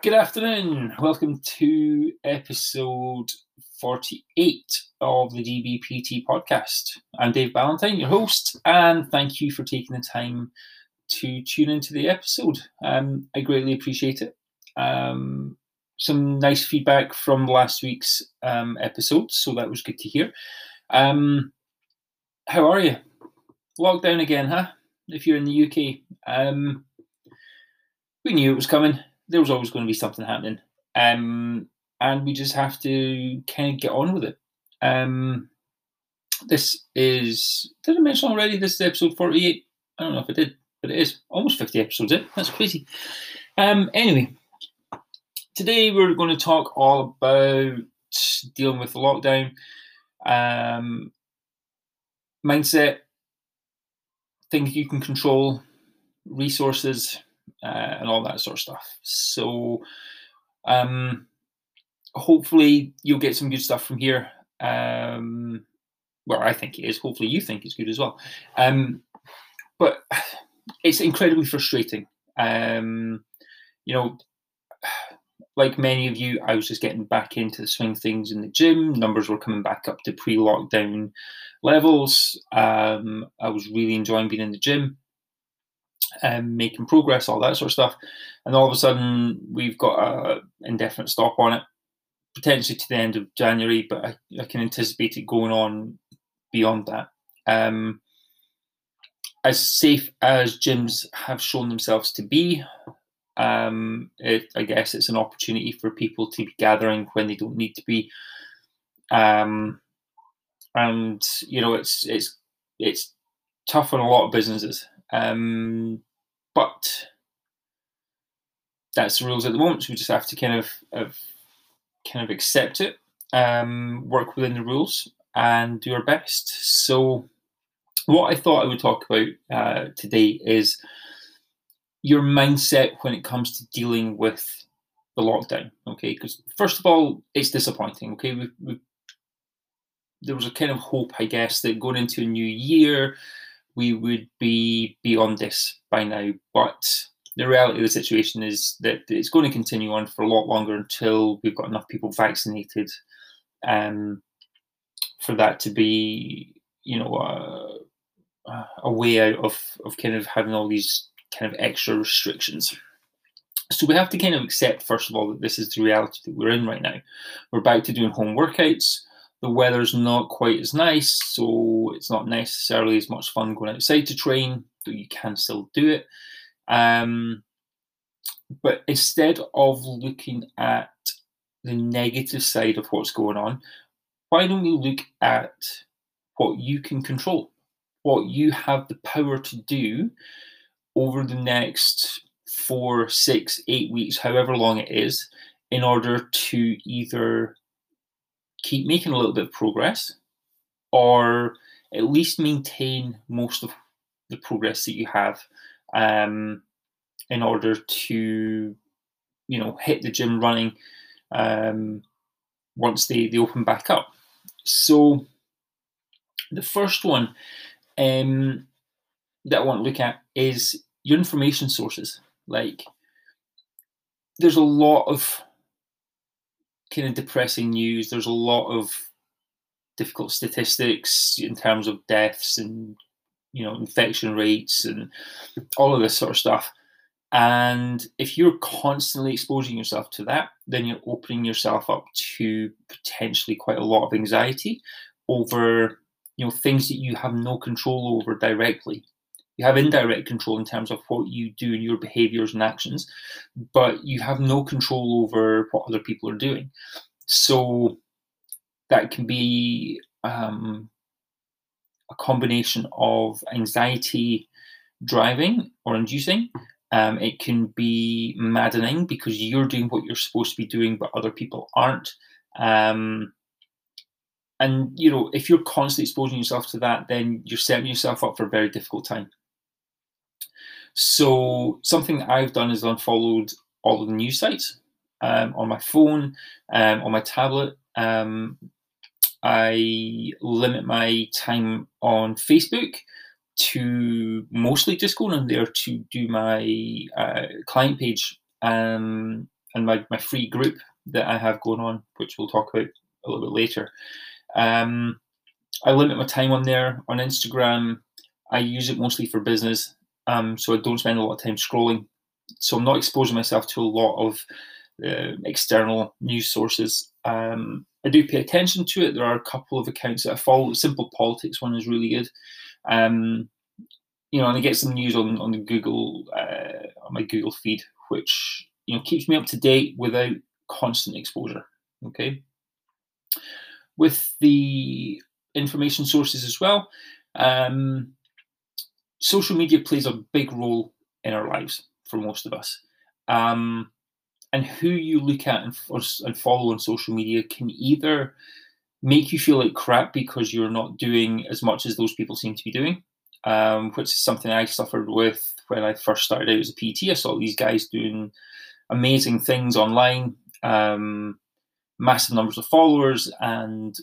Good afternoon. Welcome to episode 48 of the DBPT podcast. I'm Dave Ballantyne, your host, and thank you for taking the time to tune into the episode. Um, I greatly appreciate it. Um, some nice feedback from last week's um, episode, so that was good to hear. Um, how are you? Lockdown again, huh? If you're in the UK. Um, we knew it was coming. There was always going to be something happening. Um, and we just have to kind of get on with it. Um, this is, did I mention already? This is episode 48. I don't know if I did, but it is almost 50 episodes in. That's crazy. Um, anyway, today we're going to talk all about dealing with the lockdown, um, mindset, things you can control, resources, uh, and all that sort of stuff. So, um, hopefully, you'll get some good stuff from here. Um, well, I think it is. Hopefully, you think it's good as well. Um, but it's incredibly frustrating. Um, you know, like many of you, I was just getting back into the swing things in the gym. Numbers were coming back up to pre-lockdown levels. Um, I was really enjoying being in the gym um, making progress, all that sort of stuff. And all of a sudden, we've got an indefinite stop on it, potentially to the end of January, but I, I can anticipate it going on beyond that. Um, as safe as gyms have shown themselves to be, um, it, I guess it's an opportunity for people to be gathering when they don't need to be. Um, and you know, it's it's it's tough on a lot of businesses. Um, but that's the rules at the moment. So we just have to kind of, of kind of accept it, um, work within the rules, and do our best. So, what I thought I would talk about uh, today is your mindset when it comes to dealing with the lockdown. Okay, because first of all, it's disappointing. Okay, we, we, there was a kind of hope, I guess, that going into a new year, we would be beyond this by now. But the reality of the situation is that it's going to continue on for a lot longer until we've got enough people vaccinated um, for that to be, you know, a way out of, of kind of having all these kind of extra restrictions. So we have to kind of accept, first of all, that this is the reality that we're in right now. We're back to doing home workouts the weather's not quite as nice, so it's not necessarily as much fun going outside to train, though you can still do it. Um, but instead of looking at the negative side of what's going on, why don't we look at what you can control, what you have the power to do over the next four, six, eight weeks, however long it is, in order to either keep making a little bit of progress or at least maintain most of the progress that you have um, in order to you know hit the gym running um, once they, they open back up. So the first one um, that i want to look at is your information sources. Like there's a lot of kind of depressing news. There's a lot of difficult statistics in terms of deaths and you know infection rates and all of this sort of stuff. And if you're constantly exposing yourself to that, then you're opening yourself up to potentially quite a lot of anxiety over you know things that you have no control over directly you have indirect control in terms of what you do and your behaviors and actions, but you have no control over what other people are doing. So that can be um, a combination of anxiety driving or inducing. Um, it can be maddening because you're doing what you're supposed to be doing, but other people aren't. Um, and you know, if you're constantly exposing yourself to that, then you're setting yourself up for a very difficult time. So something I've done is unfollowed all of the news sites um, on my phone, um, on my tablet. Um, I limit my time on Facebook to mostly just going on there to do my uh, client page. Um, and my, my free group that I have going on, which we'll talk about a little bit later. Um, I limit my time on there. On Instagram, I use it mostly for business, um, so I don't spend a lot of time scrolling. So I'm not exposing myself to a lot of uh, external news sources. Um, I do pay attention to it. There are a couple of accounts that I follow. Simple Politics one is really good. Um, you know, and I get some news on on the Google uh, on my Google feed, which you know keeps me up to date without constant exposure. Okay. With the information sources as well, um, social media plays a big role in our lives for most of us. Um, and who you look at and, and follow on social media can either make you feel like crap because you're not doing as much as those people seem to be doing, um, which is something I suffered with when I first started out as a PT. I saw these guys doing amazing things online, um, massive numbers of followers, and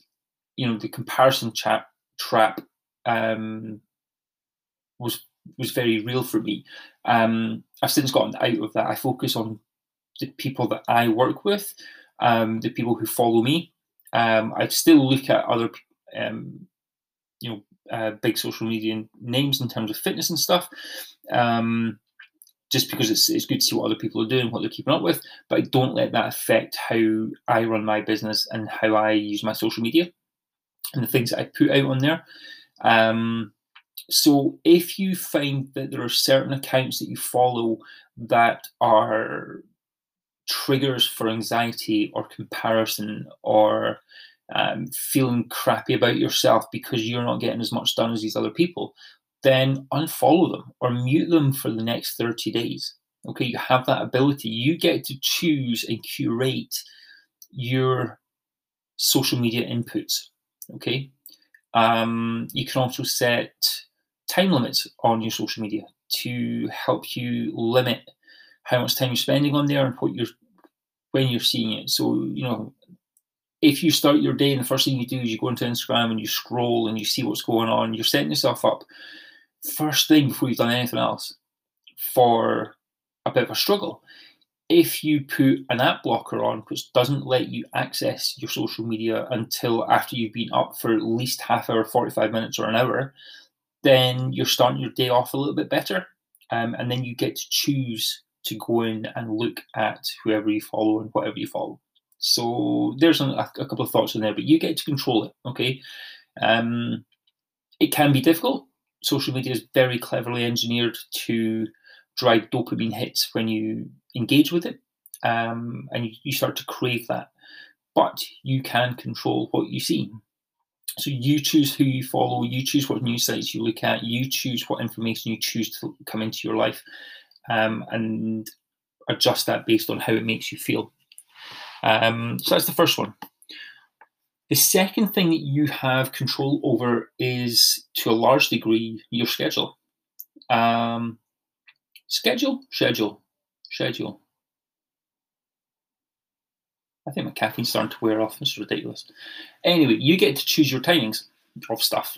you know the comparison chat trap um, was was very real for me. Um, I've since gotten out of that. I focus on the people that I work with, um, the people who follow me. Um, I still look at other, um, you know, uh, big social media names in terms of fitness and stuff, um, just because it's it's good to see what other people are doing, what they're keeping up with. But I don't let that affect how I run my business and how I use my social media and the things that I put out on there. Um, so if you find that there are certain accounts that you follow that are triggers for anxiety or comparison or um, feeling crappy about yourself because you're not getting as much done as these other people, then unfollow them or mute them for the next 30 days. Okay, you have that ability. You get to choose and curate your social media inputs. Okay, um, you can also set time limits on your social media to help you limit how much time you're spending on there and what you're when you're seeing it. So you know, if you start your day and the first thing you do is you go into Instagram and you scroll and you see what's going on, you're setting yourself up first thing before you've done anything else for a bit of a struggle. If you put an app blocker on, which doesn't let you access your social media until after you've been up for at least half hour, 45 minutes, or an hour, then you're starting your day off a little bit better. Um, and then you get to choose to go in and look at whoever you follow and whatever you follow. So there's a, a couple of thoughts in there, but you get to control it. Okay, um, it can be difficult. Social media is very cleverly engineered to drive dopamine hits when you engage with it, um, and you, start to crave that. But you can control what you see. So you choose who you follow, you choose what news sites you look at, you choose what information you choose to come into your life, um, and adjust that based on how it makes you feel. Um, so that's the first one. The second thing that you have control over is, to a large degree, your schedule. Um, schedule, schedule, schedule. I think my caffeine's starting to wear off. Is ridiculous. Anyway, you get to choose your timings of stuff.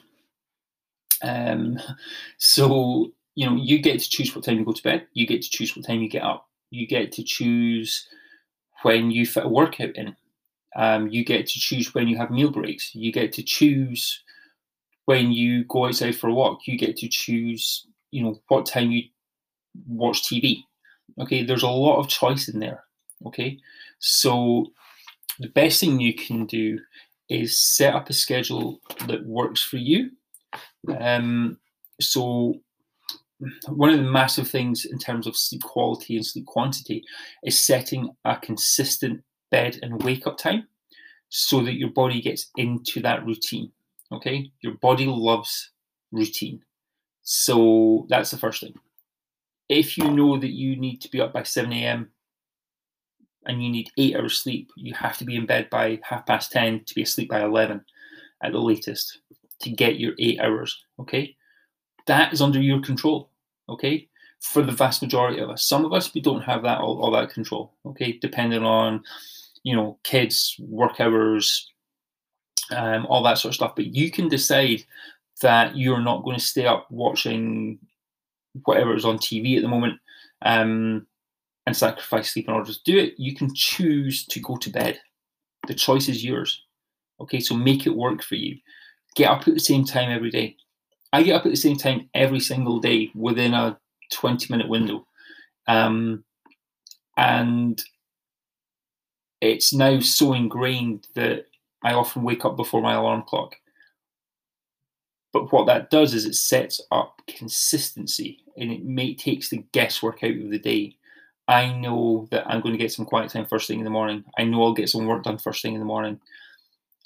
Um, so you know you get to choose what time you go to bed. You get to choose what time you get up. You get to choose when you fit a workout in. Um, you get to choose when you have meal breaks. You get to choose when you go outside for a walk. You get to choose, you know, what time you watch TV. Okay, there's a lot of choice in there. Okay, so the best thing you can do is set up a schedule that works for you. Um, so one of the massive things in terms of sleep quality and sleep quantity is setting a consistent bed and wake up time so that your body gets into that routine. Okay, your body loves routine. So that's the first thing. If you know that you need to be up by 7 a.m. and you need eight hours sleep, you have to be in bed by half past 10 to be asleep by 11 at the latest to get your eight hours. Okay, that is under your control. Okay, for the vast majority of us, some of us we don't have that all, all that control. Okay, depending on you know kids, work hours, um, all that sort of stuff. But you can decide that you're not going to stay up watching whatever is on TV at the moment. Um, and sacrifice sleep in order to do it. You can choose to go to bed. The choice is yours. Okay, so make it work for you. Get up at the same time every day. I get up at the same time every single day within a 20 minute window. Um, and it's now so ingrained that I often wake up before my alarm clock. But what that does is it sets up consistency and it may, takes the guesswork out of the day. I know that I'm going to get some quiet time first thing in the morning. I know I'll get some work done first thing in the morning.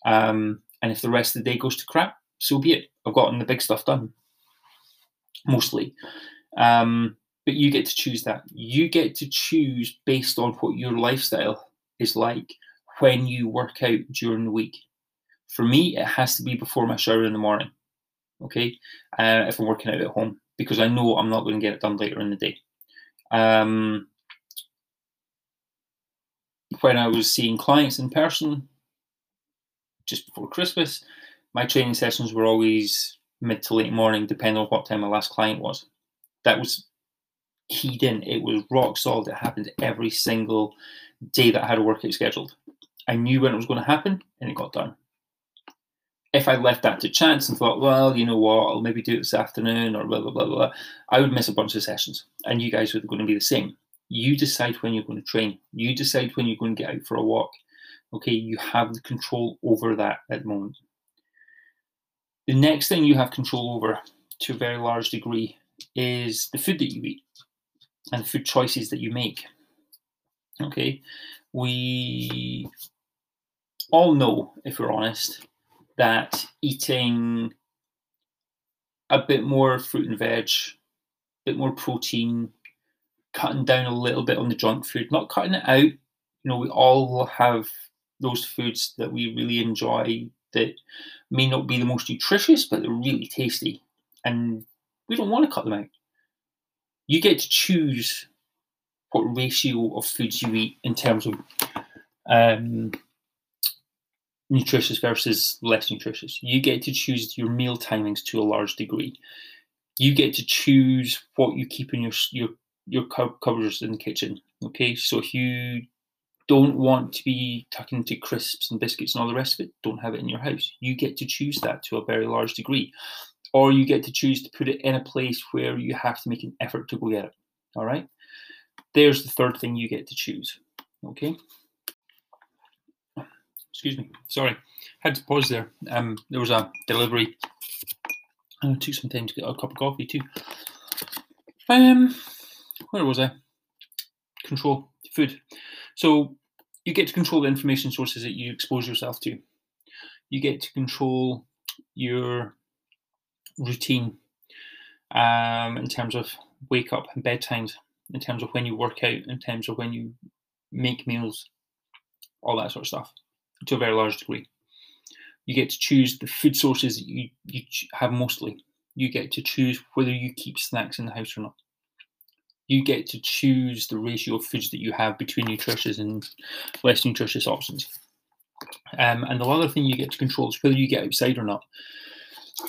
Um, and if the rest of the day goes to crap, so be it. I've gotten the big stuff done, mostly. Um, but you get to choose that. You get to choose based on what your lifestyle is like when you work out during the week. For me, it has to be before my shower in the morning. Okay, uh, if I'm working out at home, because I know I'm not going to get it done later in the day. Um, when I was seeing clients in person just before Christmas, my training sessions were always mid to late morning, depending on what time my last client was. That was keyed in. It was rock solid. It happened every single day that I had a workout scheduled. I knew when it was going to happen, and it got done. If I left that to chance and thought, well, you know what, I'll maybe do it this afternoon or blah blah blah blah, I would miss a bunch of sessions, and you guys were going to be the same. You decide when you're going to train. You decide when you're going to get out for a walk. Okay, you have the control over that at the moment. The next thing you have control over to a very large degree is the food that you eat and the food choices that you make. Okay, we all know, if we're honest, that eating a bit more fruit and veg, a bit more protein, cutting down a little bit on the junk food, not cutting it out. You know, we all have those foods that we really enjoy that may not be the most nutritious, but they're really tasty. And we don't want to cut them out. You get to choose what ratio of foods you eat in terms of um, nutritious versus less nutritious. You get to choose your meal timings to a large degree. You get to choose what you keep in your your your cupboards in the kitchen. Okay, so if you don't want to be tucking into crisps and biscuits and all the rest of it, don't have it in your house. You get to choose that to a very large degree. Or you get to choose to put it in a place where you have to make an effort to go get it. All right. There's the third thing you get to choose. Okay. Excuse me. Sorry. Had to pause there. Um, there was a delivery. Uh, it took some time to get a cup of coffee too. Um, where was I? Control food. So you get to control the information sources that you expose yourself to. You get to control your routine um, in terms of wake up and bedtimes, in terms of when you work out, in terms of when you make meals, all that sort of stuff, to a very large degree. You get to choose the food sources that you, you have mostly. You get to choose whether you keep snacks in the house or not you get to choose the ratio of foods that you have between nutritious and less nutritious options. Um, and the other thing you get to control is whether you get outside or not.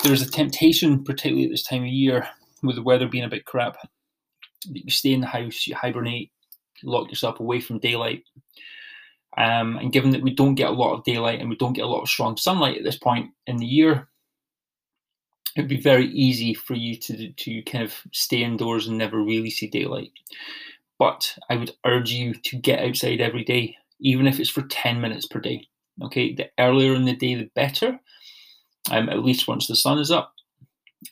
There's a temptation, particularly at this time of year, with the weather being a bit crap, that you stay in the house, you hibernate, lock yourself away from daylight. Um, and given that we don't get a lot of daylight and we don't get a lot of strong sunlight at this point in the year, it'd be very easy for you to to kind of stay indoors and never really see daylight. But I would urge you to get outside every day, even if it's for 10 minutes per day. Okay, the earlier in the day, the better. Um, at least once the sun is up,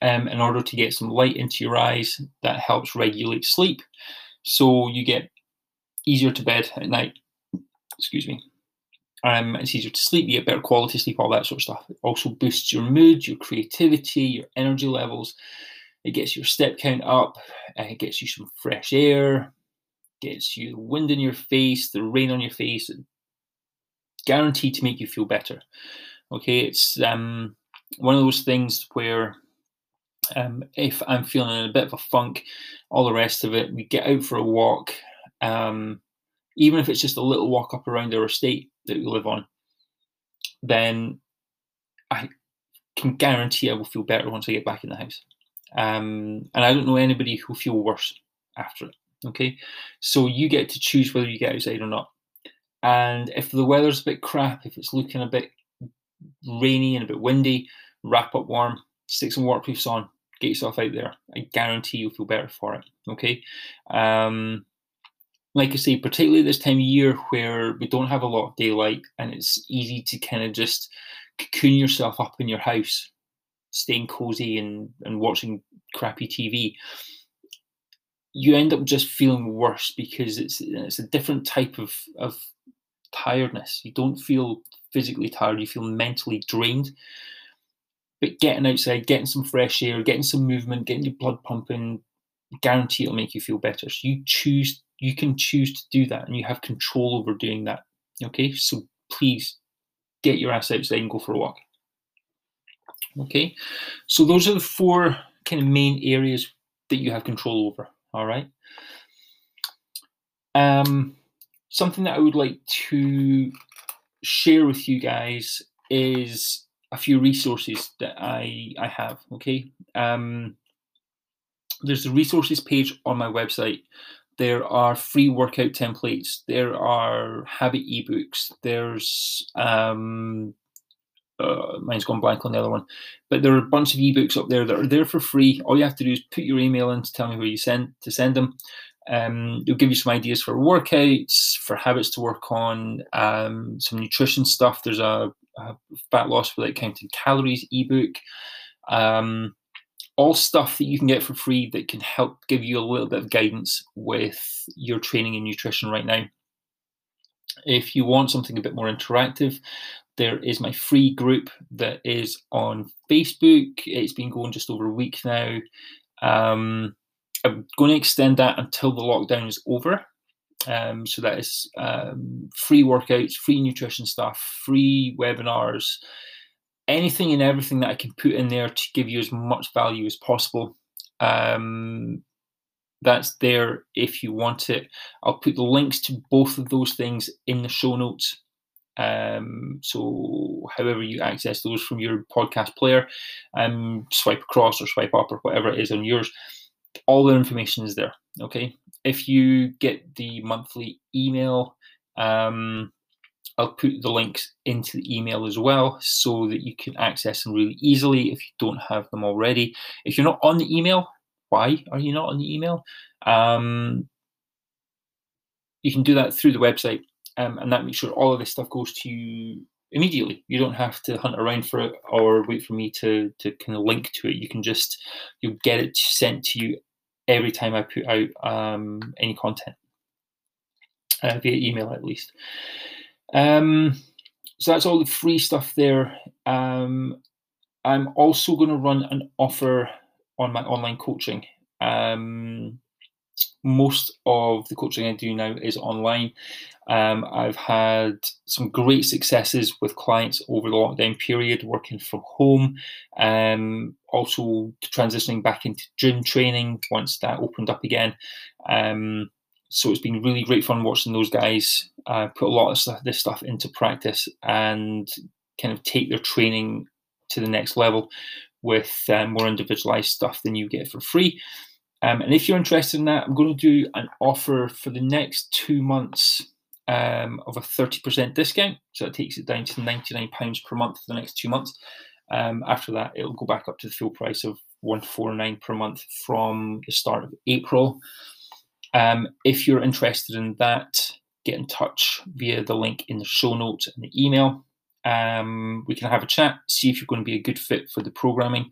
um, in order to get some light into your eyes, that helps regulate sleep. So you get easier to bed at night. Excuse me. Um, it's easier to sleep, you get better quality sleep, all that sort of stuff. It also boosts your mood, your creativity, your energy levels. It gets your step count up, and it gets you some fresh air, gets you the wind in your face, the rain on your face, guaranteed to make you feel better. Okay, it's um, one of those things where um, if I'm feeling in a bit of a funk, all the rest of it, we get out for a walk. Um, even if it's just a little walk up around our estate that we live on, then I can guarantee I will feel better once I get back in the house. Um, and I don't know anybody who'll feel worse after it. Okay, so you get to choose whether you get outside or not. And if the weather's a bit crap, if it's looking a bit rainy and a bit windy, wrap up warm, stick some waterproofs on, get yourself out there. I guarantee you'll feel better for it. Okay. Um, like I say, particularly this time of year where we don't have a lot of daylight and it's easy to kind of just cocoon yourself up in your house, staying cozy and, and watching crappy TV, you end up just feeling worse because it's it's a different type of, of tiredness. You don't feel physically tired, you feel mentally drained. But getting outside, getting some fresh air, getting some movement, getting your blood pumping, guarantee it'll make you feel better. So you choose, you can choose to do that, and you have control over doing that. Okay, so please get your ass outside and go for a walk. Okay, so those are the four kind of main areas that you have control over. All right. Um, something that I would like to share with you guys is a few resources that I I have. Okay. Um, there's a resources page on my website. There are free workout templates. There are habit ebooks. There's um, uh, mine's gone blank on the other one, but there are a bunch of ebooks up there that are there for free. All you have to do is put your email in to tell me where you send to send them. Um, it'll give you some ideas for workouts, for habits to work on, um, some nutrition stuff. There's a, a, fat loss without counting calories ebook. Um, all stuff that you can get for free that can help give you a little bit of guidance with your training and nutrition right now. If you want something a bit more interactive, there is my free group that is on Facebook. It's been going just over a week now. Um, I'm going to extend that until the lockdown is over. Um, so that is um, free workouts, free nutrition stuff, free webinars, anything and everything that I can put in there to give you as much value as possible. Um, that's there if you want it. I'll put the links to both of those things in the show notes. Um, so, however you access those from your podcast player, um, swipe across or swipe up or whatever it is on yours, all the information is there. Okay. If you get the monthly email, um, I'll put the links into the email as well so that you can access them really easily if you don't have them already. If you're not on the email, why are you not on the email? Um, you can do that through the website, um, and that makes sure all of this stuff goes to you immediately. You don't have to hunt around for it or wait for me to to kind of link to it. You can just you'll get it sent to you every time I put out um, any content uh, via email, at least. Um, so that's all the free stuff there. Um, I'm also going to run an offer on my online coaching. Um, most of the coaching I do now is online. Um, I've had some great successes with clients over the lockdown period, working from home, um, also transitioning back into gym training once that opened up again. Um, so it's been really great fun watching those guys uh, put a lot of stuff, this stuff into practice and kind of take their training to the next level with uh, more individualized stuff than you get for free. Um, and if you're interested in that, I'm going to do an offer for the next two months um, of a 30% discount. So it takes it down to £99 per month for the next two months. Um, after that, it'll go back up to the full price of 149 per month from the start of April. Um, if you're interested in that, get in touch via the link in the show notes and the email. Um, we can have a chat, see if you're going to be a good fit for the programming,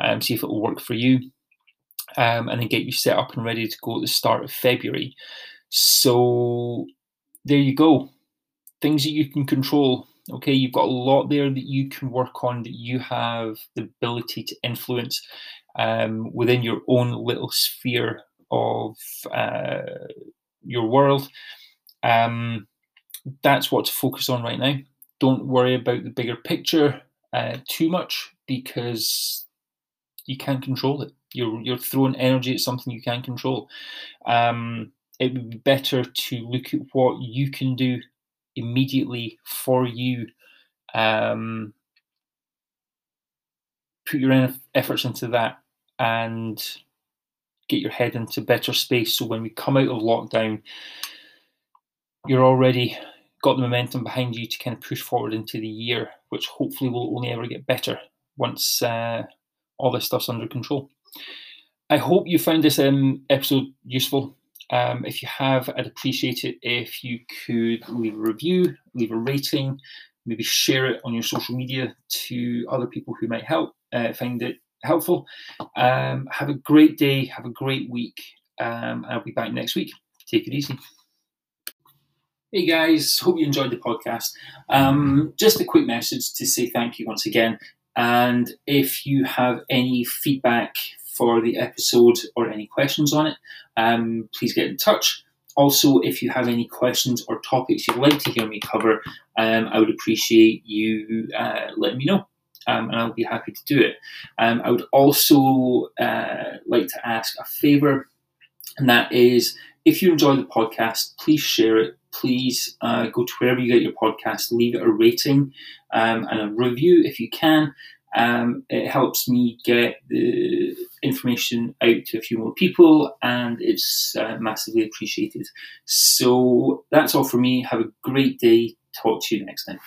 um, see if it will work for you, um, and then get you set up and ready to go at the start of February. So there you go. Things that you can control. Okay, you've got a lot there that you can work on, that you have the ability to influence um, within your own little sphere of uh, your world. Um, that's what to focus on right now. Don't worry about the bigger picture uh, too much because you can't control it. You're you're throwing energy at something you can't control. Um, it would be better to look at what you can do immediately for you. Um, put your efforts into that and get your head into better space. So when we come out of lockdown, you're already got the momentum behind you to kind of push forward into the year, which hopefully will only ever get better once uh, all this stuff's under control. I hope you found this um, episode useful. Um, if you have, I'd appreciate it if you could leave a review, leave a rating, maybe share it on your social media to other people who might help uh, find it helpful. Um, have a great day. Have a great week. Um, I'll be back next week. Take it easy. Hey guys, hope you enjoyed the podcast. Um, just a quick message to say thank you once again. And if you have any feedback for the episode or any questions on it, um, please get in touch. Also, if you have any questions or topics you'd like to hear me cover, um, I would appreciate you uh, letting me know. Um, and I'll be happy to do it. Um, I would also uh, like to ask a favour, and that is if you enjoy the podcast, please share it. Please uh, go to wherever you get your podcast, leave it a rating um, and a review if you can. Um, it helps me get the information out to a few more people, and it's uh, massively appreciated. So that's all for me. Have a great day. Talk to you next time.